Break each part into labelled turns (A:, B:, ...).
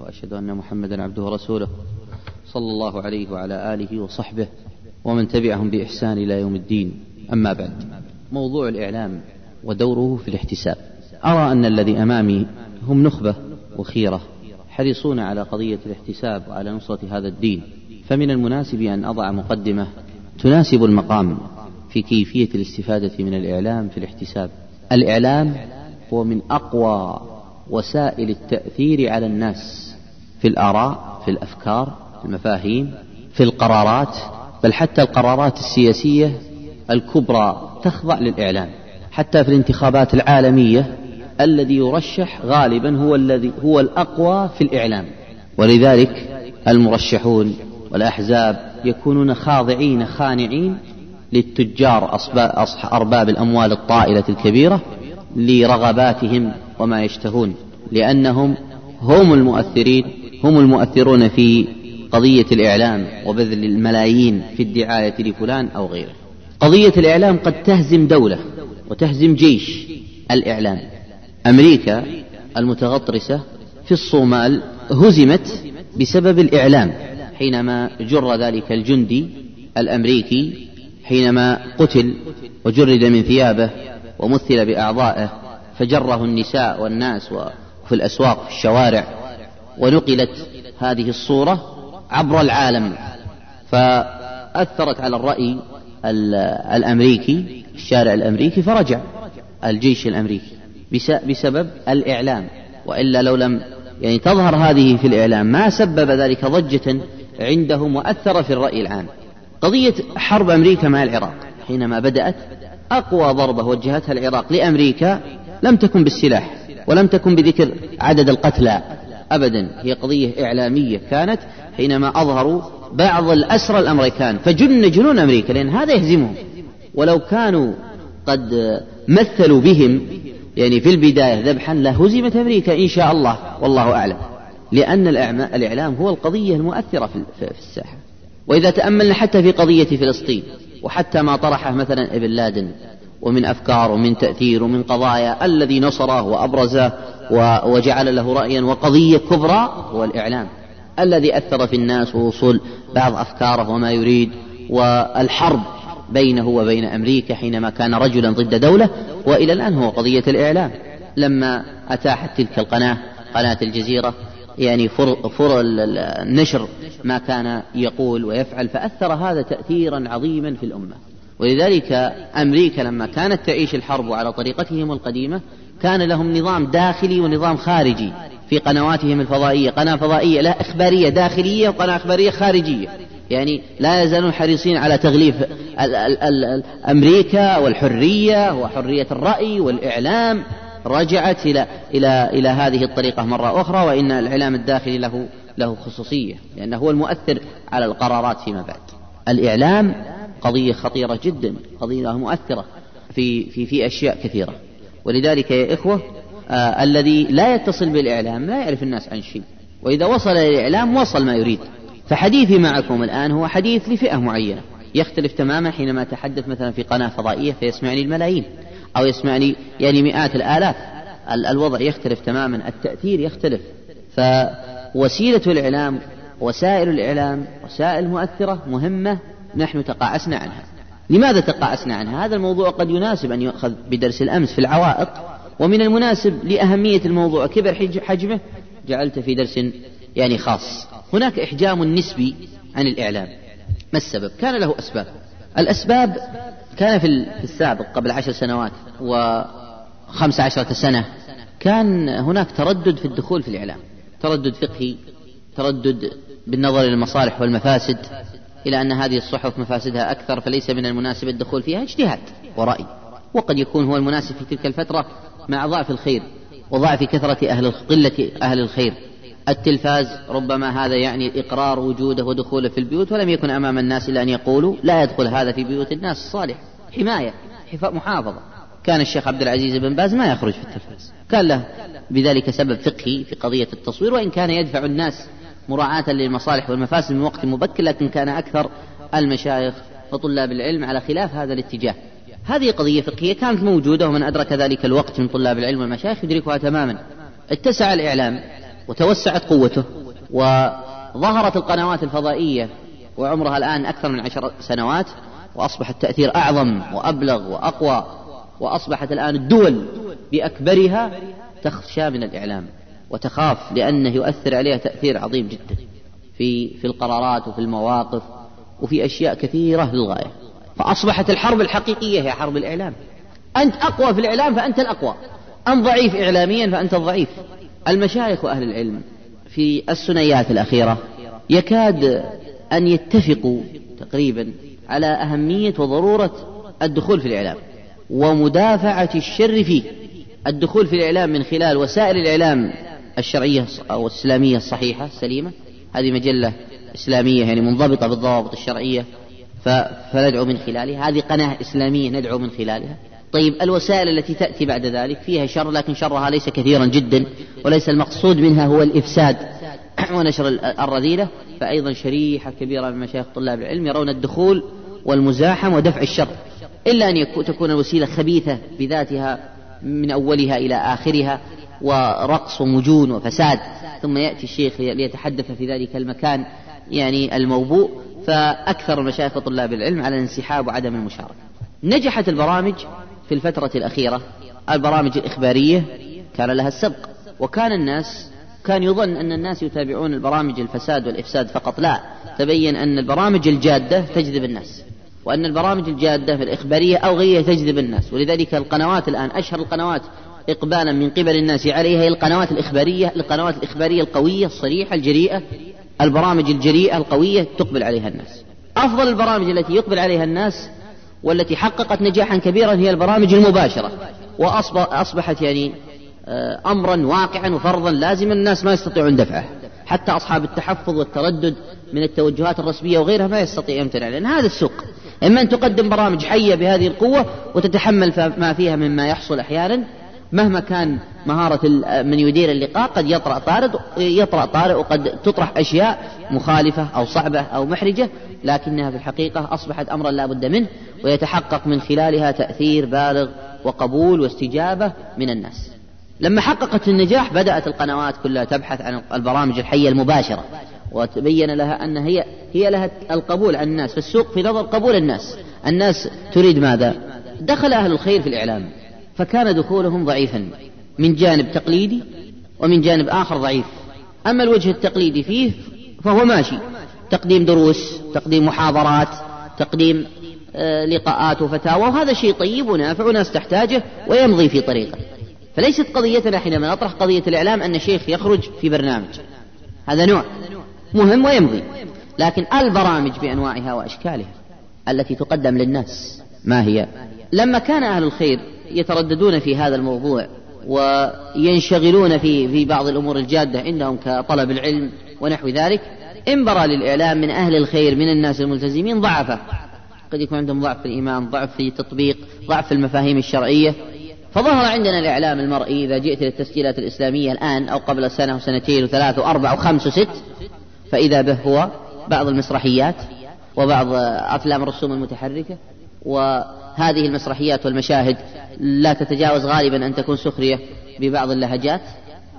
A: وأشهد أن محمدا عبده ورسوله. صلى الله عليه وعلى آله وصحبه ومن تبعهم بإحسان إلى يوم الدين. أما بعد موضوع الإعلام ودوره في الاحتساب. أرى أن الذي أمامي هم نخبة وخيرة حريصون على قضية الاحتساب وعلى نصرة هذا الدين. فمن المناسب أن أضع مقدمة تناسب المقام في كيفية الاستفادة من الإعلام في الاحتساب. الإعلام هو من أقوى وسائل التأثير على الناس في الآراء في الأفكار في المفاهيم في القرارات بل حتى القرارات السياسية الكبرى تخضع للإعلام. حتى في الانتخابات العالمية الذي يرشح غالبا هو الذي هو الأقوى في الإعلام. ولذلك المرشحون والأحزاب يكونون خاضعين خانعين للتجار أرباب الأموال الطائلة الكبيرة لرغباتهم وما يشتهون لأنهم هم المؤثرين هم المؤثرون في قضية الإعلام وبذل الملايين في الدعاية لفلان أو غيره. قضية الإعلام قد تهزم دولة وتهزم جيش الإعلام. أمريكا المتغطرسة في الصومال هزمت بسبب الإعلام حينما جر ذلك الجندي الأمريكي حينما قتل وجرد من ثيابه ومثل بأعضائه فجره النساء والناس وفي الأسواق في الشوارع ونقلت هذه الصورة عبر العالم. فأثرت على الرأي الأمريكي الشارع الأمريكي فرجع الجيش الأمريكي بسبب الإعلام. وإلا لو لم يعني تظهر هذه في الإعلام ما سبب ذلك ضجة عندهم وأثر في الرأي العام. قضية حرب أمريكا مع العراق حينما بدأت أقوى ضربة وجهتها العراق لأمريكا لم تكن بالسلاح ولم تكن بذكر عدد القتلى أبدا. هي قضية إعلامية كانت حينما أظهروا بعض الأسرى الأمريكان فجن جنون أمريكا لأن هذا يهزمهم. ولو كانوا قد مثلوا بهم يعني في البداية ذبحا لهزمت أمريكا إن شاء الله والله أعلم. لأن الإعلام هو القضية المؤثرة في الساحة. وإذا تأملنا حتى في قضية فلسطين وحتى ما طرحه مثلا ابن لادن ومن أفكار ومن تأثير ومن قضايا الذي نصره وأبرزه وجعل له رأيا وقضية كبرى هو الإعلام. الذي أثر في الناس ووصول بعض أفكاره وما يريد والحرب بينه وبين أمريكا حينما كان رجلا ضد دولة وإلى الآن هو قضية الإعلام. لما أتاحت تلك القناة قناة الجزيرة يعني فر, فر النشر ما كان يقول ويفعل فأثر هذا تأثيرا عظيما في الأمة. ولذلك أمريكا لما كانت تعيش الحرب على طريقتهم القديمة كان لهم نظام داخلي ونظام خارجي في قنواتهم الفضائية قناة فضائية لا إخبارية داخلية وقناة إخبارية خارجية. يعني لا يزالون حريصين على تغليف ال ال ال أمريكا والحرية وحرية الرأي والإعلام. رجعت إلى إلى إلى هذه الطريقة مرة أخرى وإن الإعلام الداخلي له له خصوصية لأنه هو المؤثر على القرارات فيما بعد. الإعلام قضية خطيرة جدا قضية مؤثرة في في في أشياء كثيرة. ولذلك يا إخوة آه الذي لا يتصل بالإعلام لا يعرف الناس عن شيء. وإذا وصل الإعلام وصل ما يريد. فحديثي معكم الآن هو حديث لفئة معينة. يختلف تماما حينما أتحدث مثلا في قناة فضائية فيسمعني الملايين أو يسمعني يعني مئات الآلاف. الوضع يختلف تماما التأثير يختلف. فوسيلة الإعلام وسائل الإعلام وسائل مؤثرة مهمة نحن تقاعسنا عنها. لماذا تقاعسنا عنها؟ هذا الموضوع قد يناسب أن يؤخذ بدرس الأمس في العوائق ومن المناسب لأهمية الموضوع. كبر حجمه؟ جعلت في درس يعني خاص. هناك إحجام نسبي عن الإعلام. ما السبب؟ كان له أسباب. الأسباب كان في السابق قبل عشر سنوات وخمس عشرة سنة كان هناك تردد في الدخول في الإعلام. تردد فقهي تردد بالنظر إلى المصالح والمفاسد إلى أن هذه الصحف مفاسدها أكثر فليس من المناسب الدخول فيها اجتهاد ورأي. وقد يكون هو المناسب في تلك الفترة مع ضعف الخير وضعف كثرة أهل قلة أهل الخير. التلفاز ربما هذا يعني إقرار وجوده ودخوله في البيوت ولم يكن أمام الناس إلا أن يقولوا لا يدخل هذا في بيوت الناس الصالح حماية محافظة. كان الشيخ عبد العزيز بن باز ما يخرج في التلفاز. كان له بذلك سبب فقهي في قضية التصوير وإن كان يدفع الناس مراعاة للمصالح والمفاسد من وقت مبكر لكن كان أكثر المشايخ وطلاب العلم على خلاف هذا الاتجاه. هذه قضية فقهية كانت موجودة ومن أدرك ذلك الوقت من طلاب العلم والمشايخ يدركها تماما. اتسع الإعلام وتوسعت قوته وظهرت القنوات الفضائية وعمرها الآن أكثر من عشر سنوات وأصبح التأثير أعظم وأبلغ وأقوى وأصبحت الآن الدول بأكبرها تخشى من الإعلام. وتخاف لأنه يؤثر عليها تأثير عظيم جدا في في القرارات وفي المواقف وفي أشياء كثيرة للغاية فأصبحت الحرب الحقيقية هي حرب الإعلام. أنت أقوى في الإعلام فأنت الأقوى. أنت ضعيف إعلاميا فأنت الضعيف. المشايخ وأهل العلم في السنيات الأخيرة يكاد أن يتفقوا تقريبا على أهمية وضرورة الدخول في الإعلام ومدافعة الشر فيه. الدخول في الإعلام من خلال وسائل الإعلام الشرعية أو الإسلامية الصحيحة السليمة هذه مجلة إسلامية يعني منضبطة بالضوابط الشرعية فندعو من خلالها. هذه قناة إسلامية ندعو من خلالها. طيب الوسائل التي تأتي بعد ذلك فيها شر لكن شرها ليس كثيرا جدا وليس المقصود منها هو الإفساد ونشر الرذيلة. فأيضا شريحة كبيرة من مشايخ طلاب العلم يرون الدخول والمزاحم ودفع الشر. إلا أن تكون الوسيلة خبيثة بذاتها من أولها إلى آخرها ورقص ومجون وفساد ثم يأتي الشيخ ليتحدث في ذلك المكان يعني الموبوء فأكثر المشايخ طلاب العلم على الانسحاب وعدم المشاركة. نجحت البرامج في الفترة الأخيرة. البرامج الإخبارية كان لها السبق وكان الناس كان يظن أن الناس يتابعون البرامج الفساد والإفساد فقط. لا تبين أن البرامج الجادة تجذب الناس وأن البرامج الجادة في الإخبارية أو غيرها تجذب الناس. ولذلك القنوات الآن أشهر القنوات إقبالا من قبل الناس عليها هي القنوات الإخبارية القنوات الإخبارية القوية الصريحة الجريئة البرامج الجريئة القوية تقبل عليها الناس. أفضل البرامج التي يقبل عليها الناس والتي حققت نجاحا كبيرا هي البرامج المباشرة. وأصبحت يعني آه، أمرا واقعا وفرضا لازما الناس ما يستطيعون دفعه. حتى أصحاب التحفظ والتردد من التوجهات الرسمية وغيرها ما يستطيع يمتنع لأن هذا السوق. إما أن تقدم برامج حية بهذه القوة وتتحمل ما فيها مما يحصل أحيانا مهما كان مهارة من يدير اللقاء قد يطرأ طارد يطرأ طارئ وقد تطرح أشياء مخالفة أو صعبة أو محرجة لكنها في الحقيقة أصبحت أمرا لا بد منه ويتحقق من خلالها تأثير بالغ وقبول واستجابة من الناس. لما حققت النجاح بدأت القنوات كلها تبحث عن البرامج الحية المباشرة وتبين لها أن هي هي لها القبول عن الناس في السوق في نظر قبول الناس. الناس تريد ماذا؟ دخل أهل الخير في الإعلام. فكان دخولهم ضعيفا من جانب تقليدي ومن جانب آخر ضعيف. أما الوجه التقليدي فيه فهو ماشي. تقديم دروس تقديم محاضرات تقديم آه، لقاءات وفتاوى وهذا شيء طيب ونافع وناس تحتاجه ويمضي في طريقه. فليست قضيتنا حينما نطرح قضية الإعلام أن شيخ يخرج في برنامج. هذا نوع مهم ويمضي. لكن البرامج بأنواعها وأشكالها التي تقدم للناس ما هي؟ لما كان أهل الخير يترددون في هذا الموضوع وينشغلون في في بعض الأمور الجادة عندهم كطلب العلم ونحو ذلك انبرى للإعلام من أهل الخير من الناس الملتزمين ضعفة. قد يكون عندهم ضعف في الإيمان ضعف في التطبيق ضعف في المفاهيم الشرعية. فظهر عندنا الإعلام المرئي إذا جئت للتسجيلات الإسلامية الآن أو قبل سنة وسنتين وثلاث واربع وخمس وست فإذا به هو بعض المسرحيات وبعض أفلام الرسوم المتحركة وهذه المسرحيات والمشاهد لا تتجاوز غالبا أن تكون سخرية ببعض اللهجات.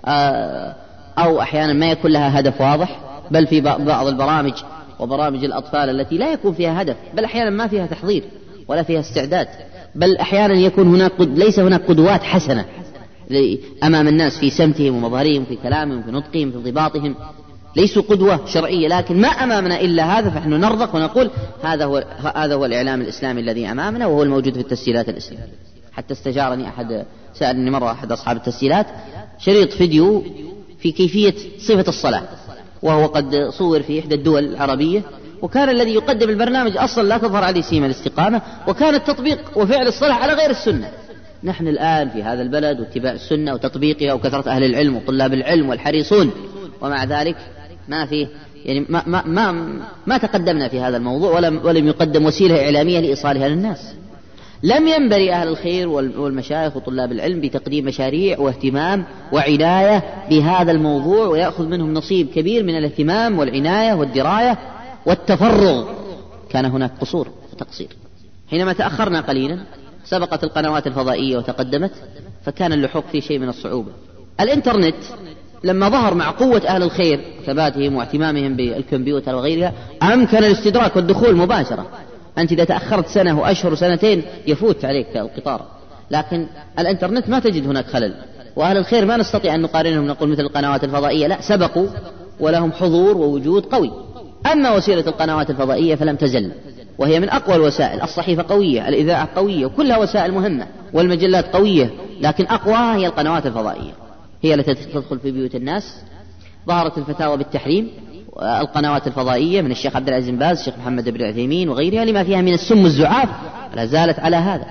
A: آه، أو أحيانا ما يكون لها هدف واضح بل في بعض البرامج وبرامج الأطفال التي لا يكون فيها هدف بل أحيانا ما فيها تحضير ولا فيها استعداد بل أحيانا يكون هناك قد ليس هناك قدوات حسنة أمام الناس في سمتهم ومظهرهم في كلامهم في نطقهم في انضباطهم. ليسوا قدوة شرعية لكن ما أمامنا إلا هذا فنحن نرضخ ونقول هذا هو هذا هو الإعلام الإسلامي الذي أمامنا وهو الموجود في التسجيلات الإسلامية. حتى استجارني أحد سألني مرة أحد أصحاب التسجيلات شريط فيديو في كيفية صفة الصلاة وهو قد صور في إحدى الدول العربية وكان الذي يقدم البرنامج أصلا لا تظهر عليه سيما الاستقامة وكان التطبيق وفعل الصلاة على غير السنة نحن الآن في هذا البلد واتباع السنة وتطبيقها وكثرة أهل العلم وطلاب العلم والحريصون ومع ذلك ما فيه يعني ما ما ما, ما تقدمنا في هذا الموضوع ولم ولم يقدم وسيلة إعلامية لإيصالها للناس. لم ينبري أهل الخير والمشايخ وطلاب العلم بتقديم مشاريع واهتمام وعناية بهذا الموضوع ويأخذ منهم نصيب كبير من الاهتمام والعناية والدراية والتفرغ. كان هناك قصور وتقصير. حينما تأخرنا قليلا سبقت القنوات الفضائية وتقدمت فكان اللحوق فيه شيء من الصعوبة. الإنترنت لما ظهر مع قوة أهل الخير ثباتهم واهتمامهم بالكمبيوتر وغيرها أمكن الاستدراك والدخول مباشرة أنت إذا تأخرت سنة وأشهر وسنتين يفوت عليك القطار. لكن الإنترنت ما تجد هناك خلل. وأهل الخير ما نستطيع أن نقارنهم نقول مثل القنوات الفضائية لا سبقوا ولهم حضور ووجود قوي. أما وسيلة القنوات الفضائية فلم تزل وهي من أقوى الوسائل الصحيفة قوية الإذاعة قوية وكلها وسائل مهمة والمجلات قوية لكن أقواها هي القنوات الفضائية. هي التي تدخل في بيوت الناس ظهرت الفتاوى بالتحريم القنوات الفضائية من الشيخ عبد العزيز باز الشيخ محمد بن عثيمين وغيرها لما فيها من السم الزعاف لا زالت على هذا.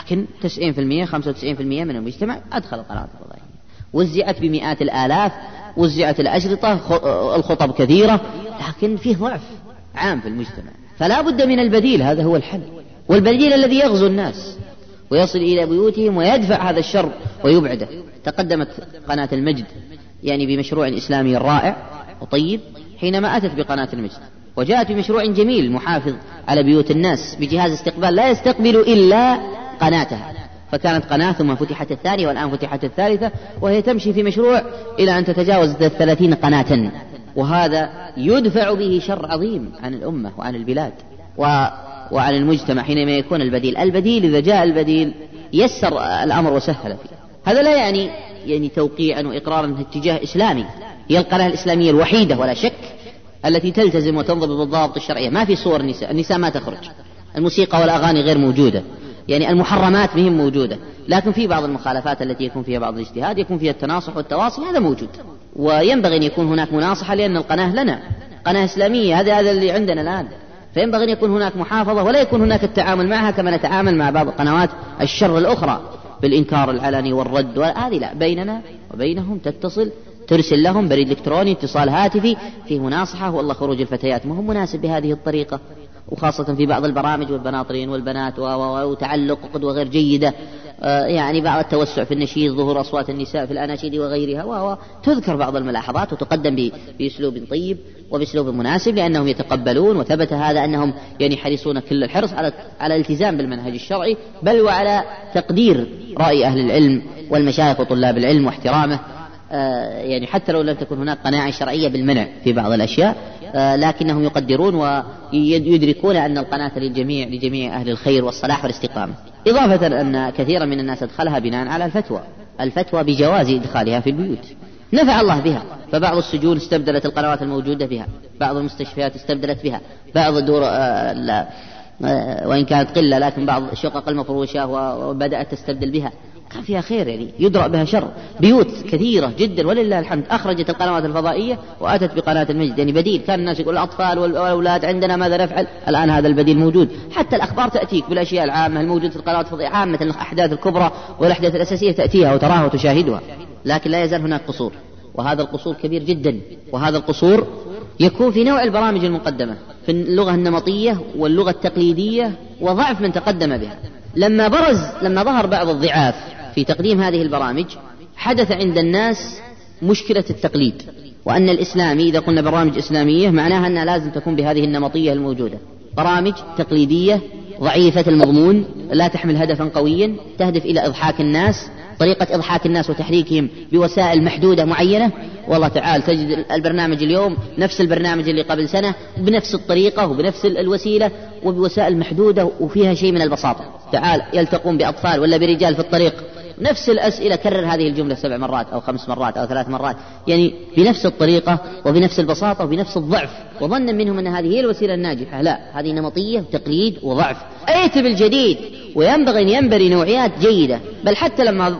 A: لكن 90% 95% من المجتمع أدخل القنوات الفضائية. وزعت بمئات الآلاف وزعت الأشرطة الخطب كثيرة لكن فيه ضعف عام في المجتمع. فلا بد من البديل هذا هو الحل. والبديل الذي يغزو الناس ويصل إلى بيوتهم ويدفع هذا الشر ويبعده. تقدمت قناة المجد يعني بمشروع إسلامي رائع وطيب حينما أتت بقناة المجد. وجاءت بمشروع جميل محافظ على بيوت الناس بجهاز استقبال لا يستقبل إلا قناتها. فكانت قناة ثم فتحت الثانية والآن فتحت الثالثة وهي تمشي في مشروع إلى أن تتجاوز الثلاثين قناة. وهذا يدفع به شر عظيم عن الأمة وعن البلاد و وعن المجتمع حينما يكون البديل. البديل إذا جاء البديل يسر الأمر وسهل فيه. هذا لا يعني يعني توقيعا وإقرارا اتجاه إسلامي. هي القناة الإسلامية الوحيدة ولا شك التي تلتزم وتنضبط بالضوابط الشرعية. ما في صور النساء النساء ما تخرج. الموسيقى والأغاني غير موجودة. يعني المحرمات بهم موجودة. لكن في بعض المخالفات التي يكون فيها بعض الاجتهاد يكون فيها التناصح والتواصي هذا موجود. وينبغي أن يكون هناك مناصحة لأن القناة لنا. قناة إسلامية هذا هذا اللي عندنا الآن. فينبغي أن يكون هناك محافظة ولا يكون هناك التعامل معها كما نتعامل مع بعض قنوات الشر الأخرى. بالإنكار العلني والرد هذه لا. بيننا وبينهم تتصل ترسل لهم بريد إلكتروني اتصال هاتفي فيه مناصحة والله خروج الفتيات ما هو مناسب بهذه الطريقة. وخاصة في بعض البرامج والبناطرين والبنات وتعلق وقدوة غير جيدة. آه، يعني بعض التوسع في النشيد ظهور أصوات النساء في الأناشيد وغيرها تذكر بعض الملاحظات وتقدم بأسلوب طيب وبأسلوب مناسب لأنهم يتقبلون وثبت هذا أنهم يعني حريصون كل الحرص على على الالتزام بالمنهج الشرعي بل وعلى تقدير رأي أهل العلم والمشايخ وطلاب العلم واحترامه. يعني حتى لو لم تكن هناك قناعة شرعية بالمنع في بعض الأشياء آه، لكنهم يقدرون ويدركون أن القناة للجميع لجميع أهل الخير والصلاح والاستقامة. إضافة أن كثيرا من الناس أدخلها بناء على الفتوى. الفتوى بجواز إدخالها في البيوت. نفع الله بها. فبعض السجون استبدلت القنوات الموجودة بها. بعض المستشفيات استبدلت بها. بعض الدور آه، وإن كانت قلة لكن بعض الشقق المفروشة وبدأت تستبدل بها. كان فيها خير يعني يدرأ بها شر. بيوت كثيرة جدا ولله الحمد. أخرجت القنوات الفضائية وأتت بقناة المجد. يعني بديل كان الناس يقول الأطفال والأولاد عندنا ماذا نفعل؟ الآن هذا البديل موجود. حتى الأخبار تأتيك بالأشياء العامة الموجودة في القنوات الفضائية؟ عامة الأحداث الكبرى والأحداث الأساسية تأتيها وتراها وتشاهدها. لكن لا يزال هناك قصور. وهذا القصور كبير جدا. وهذا القصور يكون في نوع البرامج المقدمة في اللغة النمطية واللغة التقليدية وضعف من تقدم بها. لما برز لما ظهر بعض الضعاف في تقديم هذه البرامج حدث عند الناس مشكلة التقليد وأن الإسلامي إذا قلنا برامج إسلامية معناها أنها لازم تكون بهذه النمطية الموجودة. برامج تقليدية ضعيفة المضمون لا تحمل هدفا قويا تهدف إلى إضحاك الناس طريقة إضحاك الناس وتحريكهم بوسائل محدودة معينة. والله تعالى تجد البرنامج اليوم نفس البرنامج اللي قبل سنة بنفس الطريقة وبنفس الوسيلة وبوسائل محدودة وفيها شيء من البساطة. تعال يلتقون بأطفال ولا برجال في الطريق. نفس الأسئلة كرر هذه الجملة سبع مرات أو خمس مرات أو ثلاث مرات. يعني بنفس الطريقة وبنفس البساطة وبنفس الضعف. وظنا منهم أن هذه هي الوسيلة الناجحة. لا هذه نمطية وتقليد وضعف. أيت بالجديد وينبغي أن ينبري نوعيات جيدة. بل حتى لما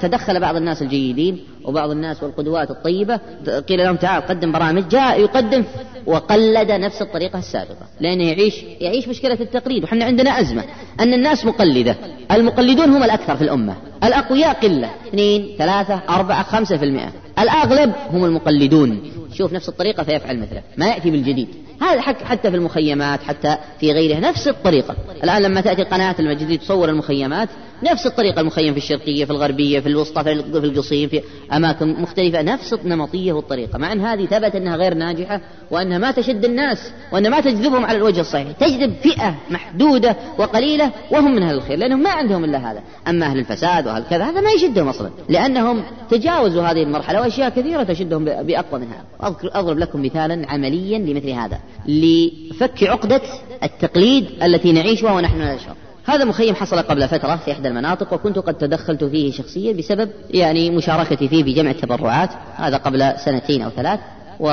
A: تدخل بعض الناس الجيدين وبعض الناس والقدوات الطيبة قيل لهم تعال قدم برامج. جاء يقدم وقلد نفس الطريقة السابقة. لأنه يعيش يعيش مشكلة التقليد. وحنا عندنا أزمة. أن الناس مقلدة. المقلدون هم الأكثر في الأمة. الأقوياء قلة. اثنين ثلاثة أربعة خمسة في المئة. الأغلب هم المقلدون. شوف نفس الطريقة فيفعل مثله. ما يأتي بالجديد. هذا حتى في المخيمات حتى في غيرها نفس الطريقة. الآن لما تأتي قناة المجدي تصور المخيمات نفس الطريقة المخيم في الشرقية في الغربية في الوسطى في القصيم في أماكن مختلفة نفس النمطية والطريقة مع أن هذه ثبت أنها غير ناجحة وأنها ما تشد الناس وأنها ما تجذبهم على الوجه الصحيح تجذب فئة محدودة وقليلة وهم من أهل الخير لأنهم ما عندهم إلا هذا. أما أهل الفساد وأهل كذا هذا ما يشدهم أصلا لأنهم تجاوزوا هذه المرحلة وأشياء كثيرة تشدهم بأقوى من هذا أضرب لكم مثالا عمليا لمثل هذا لفك عقدة التقليد التي نعيشها ونحن نشعر هذا مخيم حصل قبل فترة في إحدى المناطق وكنت قد تدخلت فيه شخصيا بسبب يعني مشاركتي فيه بجمع التبرعات هذا قبل سنتين أو ثلاث و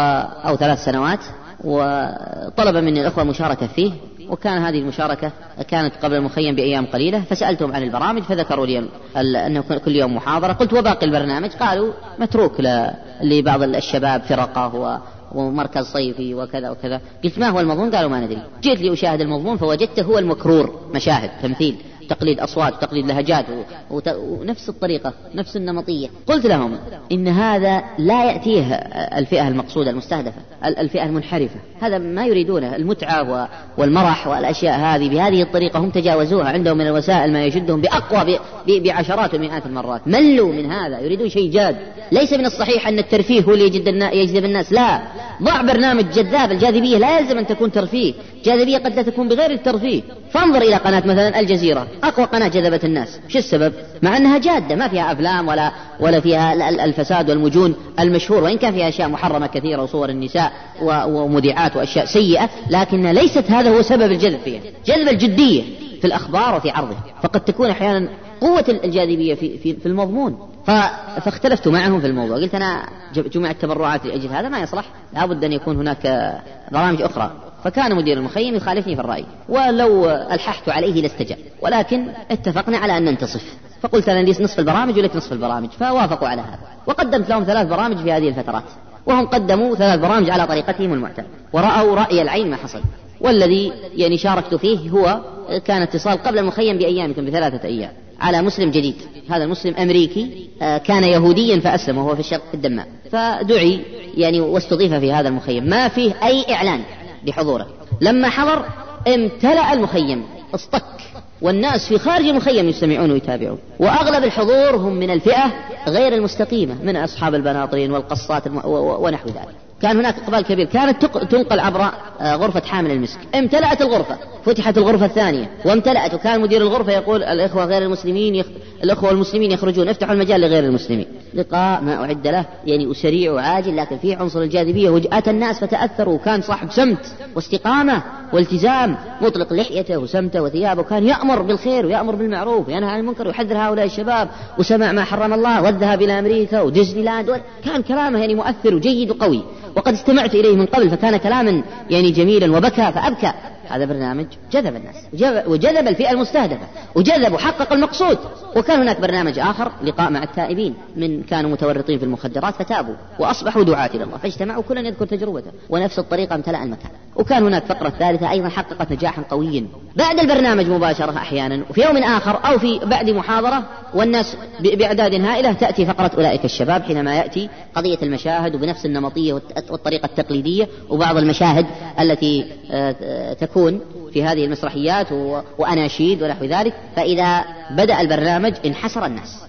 A: أو ثلاث سنوات وطلب مني الأخوة المشاركة فيه وكان هذه المشاركة كانت قبل المخيم بأيام قليلة فسألتهم عن البرامج فذكروا لي أنه كل يوم محاضرة قلت وباقي البرنامج؟ قالوا متروك لبعض الشباب فرقة ومركز صيفي وكذا وكذا. قلت ما هو المضمون قالوا ما ندري. جيت لي أشاهد المضمون فوجدته هو المكرور. مشاهد تمثيل تقليد أصوات وتقليد لهجات ونفس الطريقة نفس النمطية. قلت لهم إن هذا لا يأتيه الفئة المقصودة المستهدفة الفئة المنحرفة. هذا ما يريدونه المتعة والمرح والأشياء هذه. بهذه الطريقة هم تجاوزوها. عندهم من الوسائل ما يشدهم بأقوى بعشرات ومئات المرات. ملوا من هذا. يريدون شيء جاد. ليس من الصحيح أن الترفيه هو اللي يجذب الناس. لا. ضع برنامج جذاب الجاذبية لا يلزم أن تكون ترفيه. جاذبية قد لا تكون بغير الترفيه. فانظر إلى قناة مثلا الجزيرة. أقوى قناة جذبت الناس. شو السبب؟ مع أنها جادة ما فيها أفلام ولا ولا فيها الفساد والمجون المشهور وإن كان فيها أشياء محرمة كثيرة وصور النساء ومذيعات وأشياء سيئة لكن ليست هذا هو سبب الجذب فيها جذب الجدية في الأخبار وفي عرضها. فقد تكون أحيانا قوة الجاذبية في, في, في المضمون. فاختلفت معهم في الموضوع. قلت أنا جمعت تبرعات لأجل هذا ما يصلح. لابد أن يكون هناك برامج أخرى. فكان مدير المخيم يخالفني في الرأي. ولو ألححت عليه لاستجاب. ولكن اتفقنا على أن ننتصف. فقلت أنا لي نصف البرامج ولك نصف البرامج. فوافقوا على هذا. وقدمت لهم ثلاث برامج في هذه الفترات. وهم قدموا ثلاث برامج على طريقتهم المعتادة ورأوا رأي العين ما حصل. والذي يعني شاركت فيه هو كان اتصال قبل المخيم بأيام بثلاثة أيام. على مسلم جديد. هذا المسلم أمريكي آه، كان يهوديا فأسلم وهو في الشرق في الدمام. فدعي يعني واستضيف في هذا المخيم. ما فيه أي إعلان بحضوره. لما حضر امتلأ المخيم اصطك. والناس في خارج المخيم يستمعون ويتابعون. وأغلب الحضور هم من الفئة غير المستقيمة من أصحاب البناطين والقصات ونحو ذلك. كان هناك إقبال كبير. كانت تنقل عبر آه، غرفة حامل المسك. امتلأت الغرفة. فتحت الغرفة الثانية. وامتلأت. وكان مدير الغرفة يقول الإخوة غير المسلمين يخ... الإخوة المسلمين يخرجون. افتحوا المجال لغير المسلمين. لقاء ما أعد له. يعني سريع وعاجل لكن فيه عنصر الجاذبية. وأتى الناس فتأثروا. وكان صاحب سمت واستقامة والتزام مطلق لحيته وسمته وثيابه. وكان يأمر بالخير ويأمر بالمعروف وينهى عن المنكر ويحذر هؤلاء الشباب. وسمع ما حرم الله. والذهاب إلى أمريكا وديزني لاند. كان كلامه يعني مؤثر وجيد وقوي. وقد استمعت إليه من قبل فكان كلاما يعني جميلا وبكى فأبكى. هذا برنامج جذب الناس وجذب الفئة المستهدفة وجذب وحقق المقصود. وكان هناك برنامج آخر لقاء مع التائبين من كانوا متورطين في المخدرات فتابوا وأصبحوا دعاة إلى الله فاجتمعوا كل يذكر تجربته ونفس الطريقة امتلأ المكان. وكان هناك فقرة ثالثة أيضا حققت نجاحا قويا. بعد البرنامج مباشرة أحيانا وفي يوم آخر أو في بعد محاضرة والناس بأعداد هائلة تأتي فقرة أولئك الشباب حينما يأتي قضية المشاهد وبنفس النمطية والطريقة التقليدية وبعض المشاهد التي آه، تكون في هذه المسرحيات وأناشيد ونحو ذلك فإذا بدأ البرنامج انحسر الناس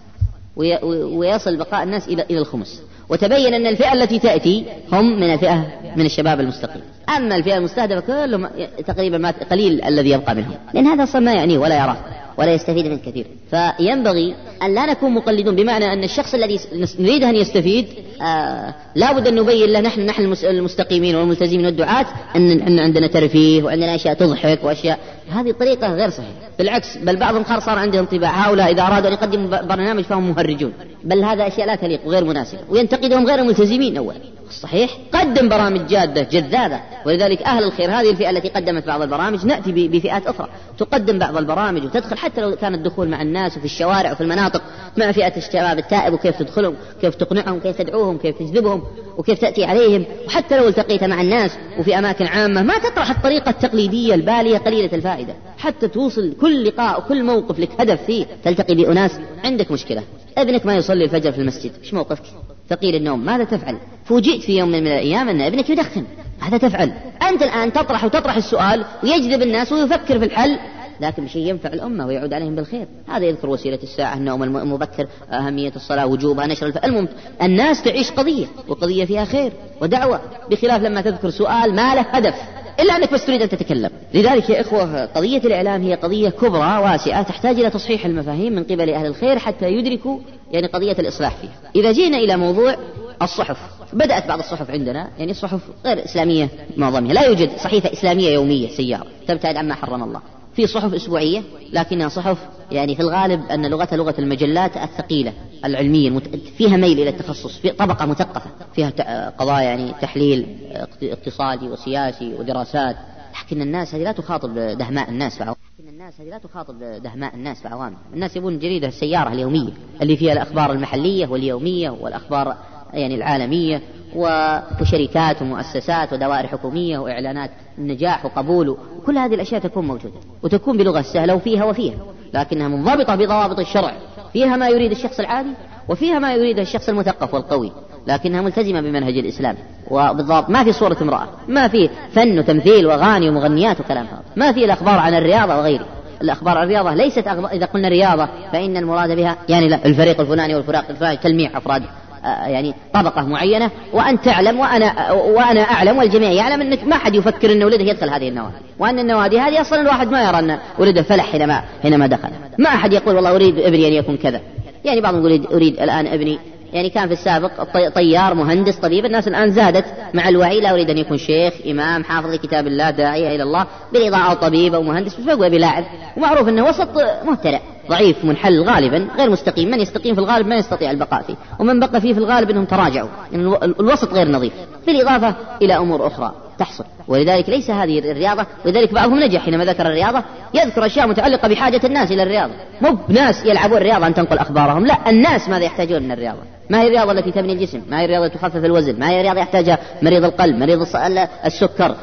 A: ويصل بقاء الناس إلى الخمس. وتبين أن الفئة التي تأتي هم من الفئة من الشباب المستقيم. أما الفئة المستهدفة كلهم تقريبا ما قليل الذي يبقى منهم. لأن هذا أصلا ما يعنيه ولا يراه ولا يستفيد منه كثير. فينبغي أن لا نكون مقلدون بمعنى أن الشخص الذي نريد أن يستفيد آه لا بد أن نبين له نحن نحن المستقيمين والملتزمين والدعاة أن, أن عندنا ترفيه وعندنا أشياء تضحك وأشياء. هذه الطريقة غير صحيحة. بالعكس بل بعضهم صار عنده انطباع هؤلاء إذا أرادوا أن يقدموا برنامج فهم مهرجون. بل هذا أشياء لا تليق وغير مناسبة. وينتقدهم غير ملتزمين أولا الصحيح قدم برامج جادة جذابة. ولذلك أهل الخير هذه الفئة التي قدمت بعض البرامج نأتي بفئات أخرى. تقدم بعض البرامج وتدخل حتى لو كان الدخول مع الناس وفي الشوارع وفي المناطق مع فئة الشباب التائب وكيف تدخلهم كيف تقنعهم كيف تدعوهم كيف تجذبهم وكيف تأتي عليهم. وحتى لو التقيت مع الناس وفي أماكن عامة ما تطرح الطريقة التقليدية البالية قليلة الفائدة. حتى توصل كل لقاء وكل موقف لك هدف فيه تلتقي بأناس عندك مشكلة. ابنك ما يصلي الفجر في المسجد. إيش موقفك؟ ثقيل النوم. ماذا تفعل؟ فوجئت في يوم من الأيام أن ابنك يدخن. ماذا تفعل؟ أنت الآن تطرح وتطرح السؤال ويجذب الناس ويفكر في الحل
B: لكن بشيء ينفع الأمة ويعود عليهم بالخير. هذا يذكر وسيلة الساعة النوم المبكر أهمية الصلاة وجوبها نشر الف... المهم الناس تعيش قضية وقضية فيها خير ودعوة بخلاف لما تذكر سؤال ما له هدف. إلا أنك بس تريد أن تتكلم. لذلك يا إخوة قضية الإعلام هي قضية كبرى واسعة تحتاج إلى تصحيح المفاهيم من قبل أهل الخير حتى يدركوا يعني قضية الإصلاح فيها. إذا جينا إلى موضوع الصحف بدأت بعض الصحف عندنا يعني الصحف غير إسلامية معظمها لا يوجد صحيفة إسلامية يومية سيارة تبتعد عما حرم الله. في صحف أسبوعية لكنها صحف يعني في الغالب أن لغتها لغة المجلات الثقيلة العلمية فيها ميل إلى التخصص في طبقة مثقفة فيها قضايا يعني تحليل اقتصادي وسياسي ودراسات لكن الناس هذه لا تخاطب دهماء الناس لكن الناس هذه لا تخاطب دهماء الناس بعوامها الناس يبون جريدة السيارة اليومية اللي فيها الأخبار المحلية واليومية والأخبار يعني العالمية وشركات ومؤسسات ودوائر حكومية وإعلانات نجاح وقبول وكل هذه الأشياء تكون موجودة وتكون بلغة سهلة وفيها وفيها لكنها منضبطة بضوابط الشرع. فيها ما يريد الشخص العادي وفيها ما يريده الشخص المثقف والقوي لكنها ملتزمة بمنهج الإسلام وبالضبط ما في صورة امرأة ما في فن وتمثيل وأغاني ومغنيات وكلام هذا ما في الأخبار عن الرياضة وغيره الأخبار عن الرياضة ليست أخبار إذا قلنا رياضة فإن المراد بها يعني الفريق الفلاني والفريق الفلاني تلميع أفراد. يعني طبقة معينة وأن تعلم وأنا وأنا أعلم والجميع يعلم أنك ما حد يفكر أن ولده يدخل هذه النوادي وأن النوادي هذه أصلا الواحد ما يرى أن ولده فلح حينما حينما دخل. ما أحد يقول والله أريد ابني أن يكون كذا. يعني بعضهم يقول أريد الآن ابني يعني كان في السابق طيار مهندس طبيب. الناس الآن زادت مع الوعي. لا أريد أن يكون شيخ إمام حافظ لكتاب الله داعية إلى الله بالإضاءة أو طبيب أو مهندس مش بقوى بلاعب ومعروف أنه وسط مهترئ ضعيف منحل غالبا غير مستقيم. من يستقيم في الغالب؟ ما يستطيع البقاء فيه. ومن بقى فيه في الغالب أنهم تراجعوا يعني الوسط غير نظيف. بالإضافة إلى أمور أخرى تحصل. ولذلك ليس هذه الرياضة ولذلك بعضهم نجح حينما ذكر الرياضة. يذكر أشياء متعلقة بحاجة الناس إلى الرياضة. مو ناس يلعبون الرياضة أن تنقل أخبارهم. لا الناس ماذا يحتاجون من الرياضة؟ ما هي الرياضة التي تبني الجسم؟ ما هي الرياضة تخفف الوزن؟ ما هي الرياضة يحتاجها؟ مريض القلب مريض السكر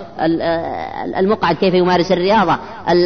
B: المقعد كيف يمارس الرياضة؟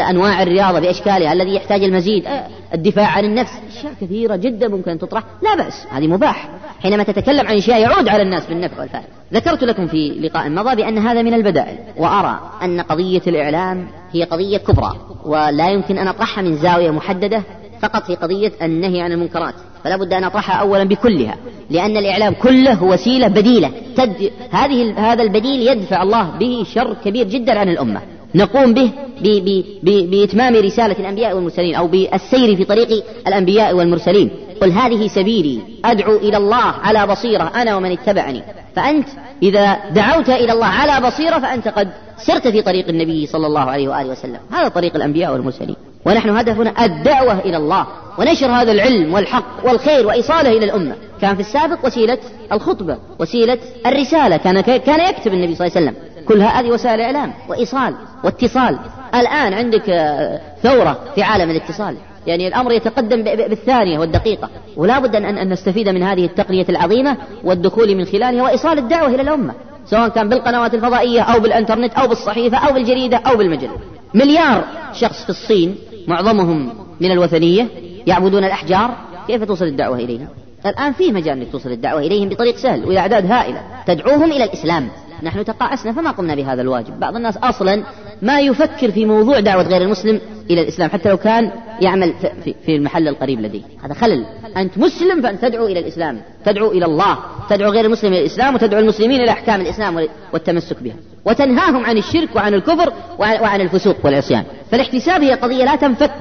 B: أنواع الرياضة بأشكالها الذي يحتاج المزيد الدفاع عن النفس. أشياء كثيرة جدا ممكن تطرح. لا بأس هذه مباح. حينما تتكلم عن أشياء يعود على الناس بالنفع والفائدة ذكرت لكم في لقاء مضى بأن هذا من البدائل وأرى أن قضية الإعلام هي قضية كبرى ولا يمكن أن أطرحها من زاوية محددة فقط في قضية النهي عن المنكرات. فلا بد أن أطرحها أولا بكلها لأن الإعلام كله وسيلة بديلة تد... هذه هذا البديل يدفع الله به شر كبير جدا عن الأمة. نقوم به ب... ب... ب... بإتمام رسالة الأنبياء والمرسلين أو بالسير في طريق الأنبياء والمرسلين. قل هذه سبيلي أدعو إلى الله على بصيرة أنا ومن اتبعني. فأنت إذا دعوت إلى الله على بصيرة فأنت قد سرت في طريق النبي صلى الله عليه وآله وسلم. هذا طريق الأنبياء والمرسلين. ونحن هدفنا الدعوة إلى الله ونشر هذا العلم والحق والخير وإيصاله إلى الأمة. كان في السابق وسيلة الخطبة وسيلة الرسالة كان كان يكتب النبي صلى الله عليه وسلم. كل هذه وسائل إعلام وإيصال واتصال. الآن عندك آه، ثورة في عالم الاتصال. يعني الأمر يتقدم بالثانية والدقيقة. ولا بد أن, أن نستفيد من هذه التقنية العظيمة والدخول من خلالها وإيصال الدعوة إلى الأمة. سواء كان بالقنوات الفضائية أو بالإنترنت أو بالصحيفة أو بالجريدة أو بالمجلة. مليار شخص في الصين معظمهم من الوثنية يعبدون الأحجار. كيف توصل الدعوة إليهم الآن في مجال أنك توصل الدعوة إليهم بطريق سهل وإلى أعداد هائلة. تدعوهم إلى الإسلام. نحن تقاعسنا فما قمنا بهذا الواجب. بعض الناس أصلا ما يفكر في موضوع دعوة غير المسلم إلى الإسلام حتى لو كان يعمل في المحل القريب لديه. هذا خلل. أنت مسلم فأنت تدعو إلى الإسلام. تدعو إلى الله. تدعو غير المسلم إلى الإسلام وتدعو المسلمين إلى أحكام الإسلام والتمسك بها. وتنهاهم عن الشرك وعن الكفر وعن الفسوق والعصيان. فالاحتساب هي قضية لا تنفك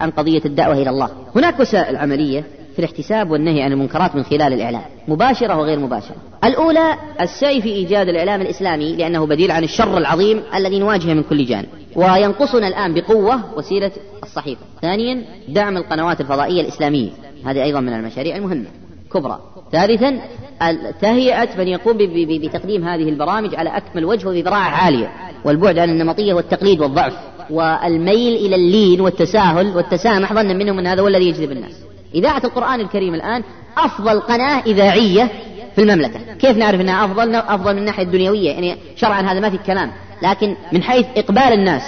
B: عن قضية الدعوة إلى الله. هناك وسائل عملية في الاحتساب والنهي عن المنكرات من خلال الإعلام مباشرة وغير مباشرة. الأولى السعي في إيجاد الإعلام الإسلامي لأنه بديل عن الشر العظيم الذي نواجهه من كل جانب وينقصنا الآن بقوة وسيلة الصحيفة. ثانيا دعم القنوات الفضائية الإسلامية. هذه أيضا من المشاريع المهمة. كبرى. ثالثا تهيئة من يقوم بتقديم هذه البرامج على أكمل وجه وببراعة عالية والبعد عن النمطية والتقليد والضعف. والميل إلى اللين والتساهل والتسامح ظنا منهم أن هذا هو الذي يجذب الناس. إذاعة القرآن الكريم الآن أفضل قناة إذاعية في المملكة. كيف نعرف أنها أفضل؟ أفضل من الناحية الدنيوية يعني شرعا هذا ما في كلام. لكن من حيث إقبال الناس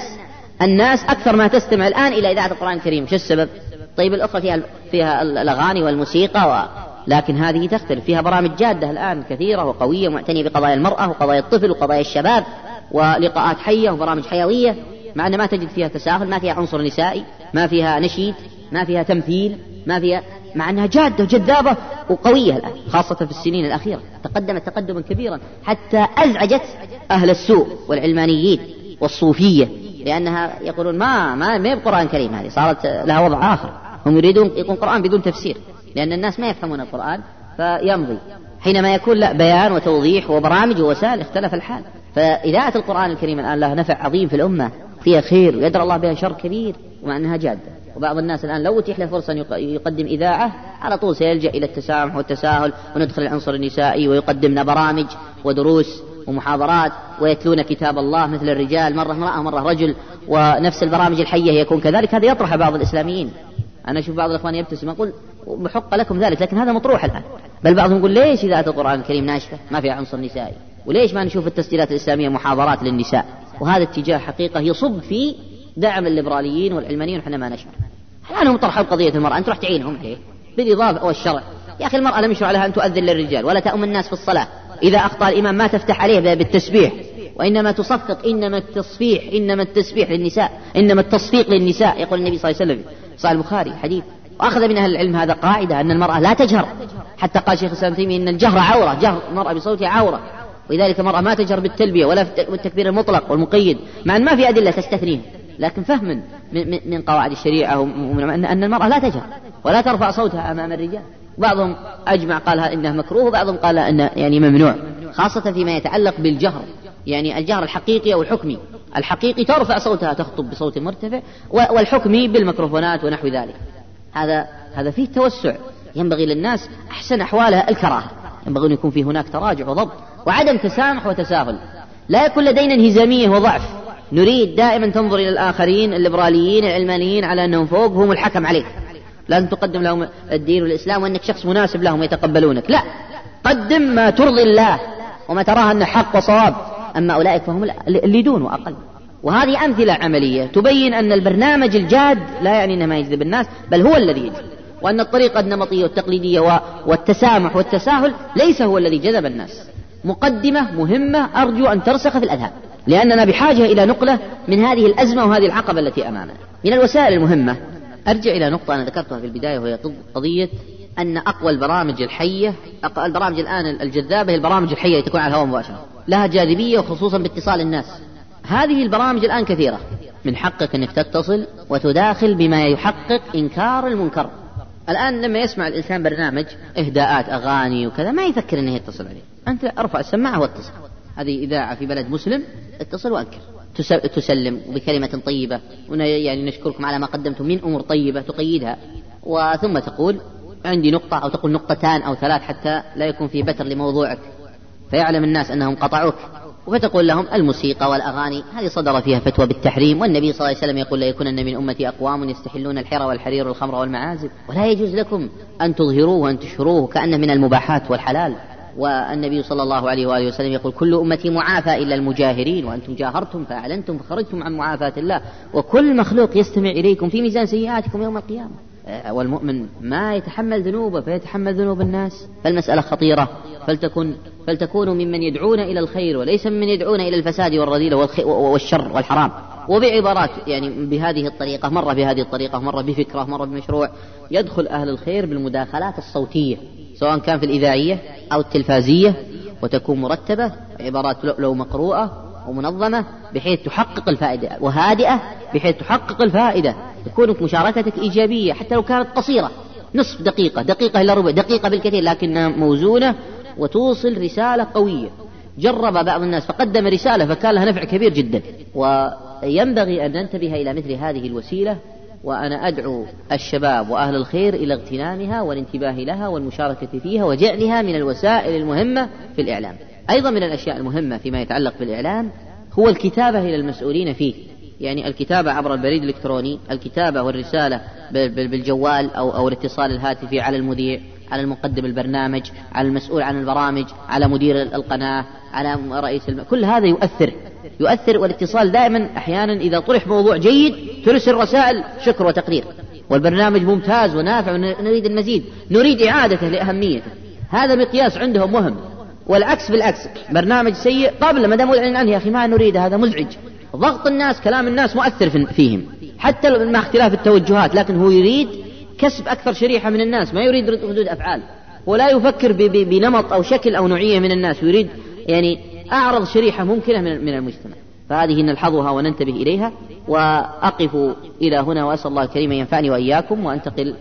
B: الناس أكثر ما تستمع الآن إلى إذاعة القرآن الكريم. شو السبب؟ طيب الأخرى فيها فيها الأغاني والموسيقى و... لكن هذه تختلف. فيها برامج جادة الآن كثيرة وقوية معتنية بقضايا المرأة وقضايا الطفل وقضايا الشباب ولقاءات حية وبرامج حيوية. مع أن ما تجد فيها تساهل ما فيها عنصر نسائي ما فيها نشيد ما فيها تمثيل ما فيها مع أنها جادة وجذابة وقوية الآن خاصة في السنين الأخيرة. تقدمت تقدما كبيرا حتى أزعجت أهل السوء والعلمانيين والصوفية لأنها يقولون ما ما ما بقرآن كريم هذه صارت لها وضع آخر. هم يريدون يكون قرآن بدون تفسير لأن الناس ما يفهمون القرآن فيمضي. حينما يكون لا بيان وتوضيح وبرامج ووسائل اختلف الحال. فإذاعة القرآن الكريم الآن لها نفع عظيم في الأمة. فيها خير ويدرى الله بها شر كبير ومع أنها جادة. وبعض الناس الآن لو أتيح له فرصة يقدم إذاعة على طول سيلجأ إلى التسامح والتساهل وندخل العنصر النسائي ويقدم لنا برامج ودروس ومحاضرات ويتلون كتاب الله مثل الرجال مرة امرأة مرة رجل ونفس البرامج الحية يكون كذلك. هذا يطرح بعض الإسلاميين. أنا أشوف بعض الإخوان يبتسم أقول محق لكم ذلك لكن هذا مطروح الآن. بل بعضهم يقول ليش إذاعة القرآن الكريم ناشفة؟ ما فيها عنصر نسائي. وليش ما نشوف التسجيلات الإسلامية محاضرات للنساء؟ وهذا اتجاه حقيقة يصب في دعم الليبراليين والعلمانيين وحنا ما نشعر. الآن هم طرحوا قضية المرأة أنت تروح تعينهم عليه بالإضافة والشرع يا أخي المرأة لم يشرع لها أن تؤذن للرجال ولا تأم الناس في الصلاة. إذا أخطأ الإمام ما تفتح عليه بالتسبيح. وإنما تصفق إنما التصفيح إنما التسبيح للنساء إنما التصفيق للنساء يقول النبي صلى الله عليه وسلم صحيح البخاري حديث. وأخذ من أهل العلم هذا قاعدة أن المرأة لا تجهر. حتى قال شيخ الإسلام تيمية أن الجهر عورة جهر المرأة بصوتها عورة. ولذلك المرأة ما تجهر بالتلبية ولا بالتكبير المطلق والمقيد مع أن ما في أدلة تستثنيه لكن فهم من, من قواعد الشريعة أن المرأة لا تجهر ولا ترفع صوتها أمام الرجال. بعضهم أجمع قال إنه مكروه وبعضهم قال أنه يعني ممنوع خاصة فيما يتعلق بالجهر يعني الجهر الحقيقي أو الحكمي. الحقيقي ترفع صوتها تخطب بصوت مرتفع والحكمي بالميكروفونات ونحو ذلك. هذا هذا فيه توسع. ينبغي للناس أحسن أحوالها الكراهة. ينبغي أن يكون في هناك تراجع وضبط. وعدم تسامح وتساهل. لا يكون لدينا انهزامية وضعف. نريد دائما تنظر إلى الآخرين الليبراليين العلمانيين على أنهم فوق هم الحكم عليك. لازم تقدم لهم الدين والإسلام وأنك شخص مناسب لهم يتقبلونك لا. قدم ما ترضي الله وما تراها أنه حق وصواب. أما أولئك فهم اللي دون وأقل وهذه أمثلة عملية تبين أن البرنامج الجاد لا يعني أنه ما يجذب الناس بل هو الذي يجذب. وأن الطريقة النمطية والتقليدية والتسامح والتساهل ليس هو الذي جذب الناس. مقدمة مهمة أرجو أن ترسخ في الأذهان. لأننا بحاجة إلى نقلة من هذه الأزمة وهذه العقبة التي أمامنا. من الوسائل المهمة أرجع إلى نقطة أنا ذكرتها في البداية وهي قضية أن أقوى البرامج الحية البرامج الآن الجذابة هي البرامج الحية التي تكون على الهواء مباشرة. لها جاذبية وخصوصا باتصال الناس. هذه البرامج الآن كثيرة. من حقك أنك تتصل وتداخل بما يحقق إنكار المنكر. الآن لما يسمع الإنسان برنامج إهداءات أغاني وكذا ما يفكر أنه يتصل عليه. أنت أرفع السماعة واتصل. هذه إذاعة في بلد مسلم اتصل وأنكر. تسلم بكلمة طيبة. يعني نشكركم على ما قدمتم من أمور طيبة تقيدها. وثم تقول عندي نقطة أو تقول نقطتان أو ثلاث حتى لا يكون في بتر لموضوعك. فيعلم الناس أنهم قطعوك. وفتقول لهم الموسيقى والأغاني هذه صدر فيها فتوى بالتحريم. والنبي صلى الله عليه وسلم يقول لا يكونن من أمتي أقوام يستحلون الحر والحرير والخمر والمعازف. ولا يجوز لكم أن تظهروه وأن تشهروه كأنه من المباحات والحلال. والنبي صلى الله عليه وآله وسلم يقول كل أمتي معافى إلا المجاهرين وأنتم جاهرتم فأعلنتم فخرجتم عن معافاة الله وكل مخلوق يستمع إليكم في ميزان سيئاتكم يوم القيامة. والمؤمن ما يتحمل ذنوبه فيتحمل ذنوب الناس. فالمسألة خطيرة. فلتكن فلتكونوا ممن يدعون إلى الخير وليس ممن يدعون إلى الفساد والرذيلة والشر والحرام. وبعبارات يعني بهذه الطريقة مرة بهذه الطريقة مرة بفكرة مرة بمشروع يدخل أهل الخير بالمداخلات الصوتية. سواء كان في الإذاعية أو التلفازية وتكون مرتبة عبارات لو مقروءة ومنظمة بحيث تحقق الفائدة وهادئة بحيث تحقق الفائدة. تكون مشاركتك إيجابية حتى لو كانت قصيرة نصف دقيقة دقيقة إلا ربع دقيقة بالكثير لكنها موزونة وتوصل رسالة قوية. جرب بعض الناس فقدم رسالة فكان لها نفع كبير جدا. وينبغي أن ننتبه إلى مثل هذه الوسيلة وأنا أدعو الشباب وأهل الخير إلى اغتنامها والانتباه لها والمشاركة فيها وجعلها من الوسائل المهمة في الإعلام. أيضا من الأشياء المهمة فيما يتعلق بالإعلام هو الكتابة إلى المسؤولين فيه. يعني الكتابة عبر البريد الإلكتروني الكتابة والرسالة بالجوال أو, أو الاتصال الهاتفي على المذيع على المقدم البرنامج على المسؤول عن البرامج على مدير القناة على رئيس الم... كل هذا يؤثر. يؤثر. والاتصال دائما أحيانا إذا طرح موضوع جيد ترسل رسائل شكر وتقدير. والبرنامج ممتاز ونافع ونريد المزيد نريد إعادته لأهميته. هذا مقياس عندهم مهم والعكس بالعكس. برنامج سيء قبل ما دام أعلن عنه يا أخي ما نريد هذا مزعج. ضغط الناس كلام الناس مؤثر فيهم. حتى مع اختلاف التوجهات لكن هو يريد كسب أكثر شريحة من الناس. ما يريد ردود أفعال. ولا يفكر بنمط أو شكل أو نوعية من الناس. ويريد يعني أعرض شريحة ممكنة من المجتمع. فهذه نلحظها وننتبه إليها وأقف إلى هنا وأسأل الله الكريم ينفعني وإياكم وأنتقل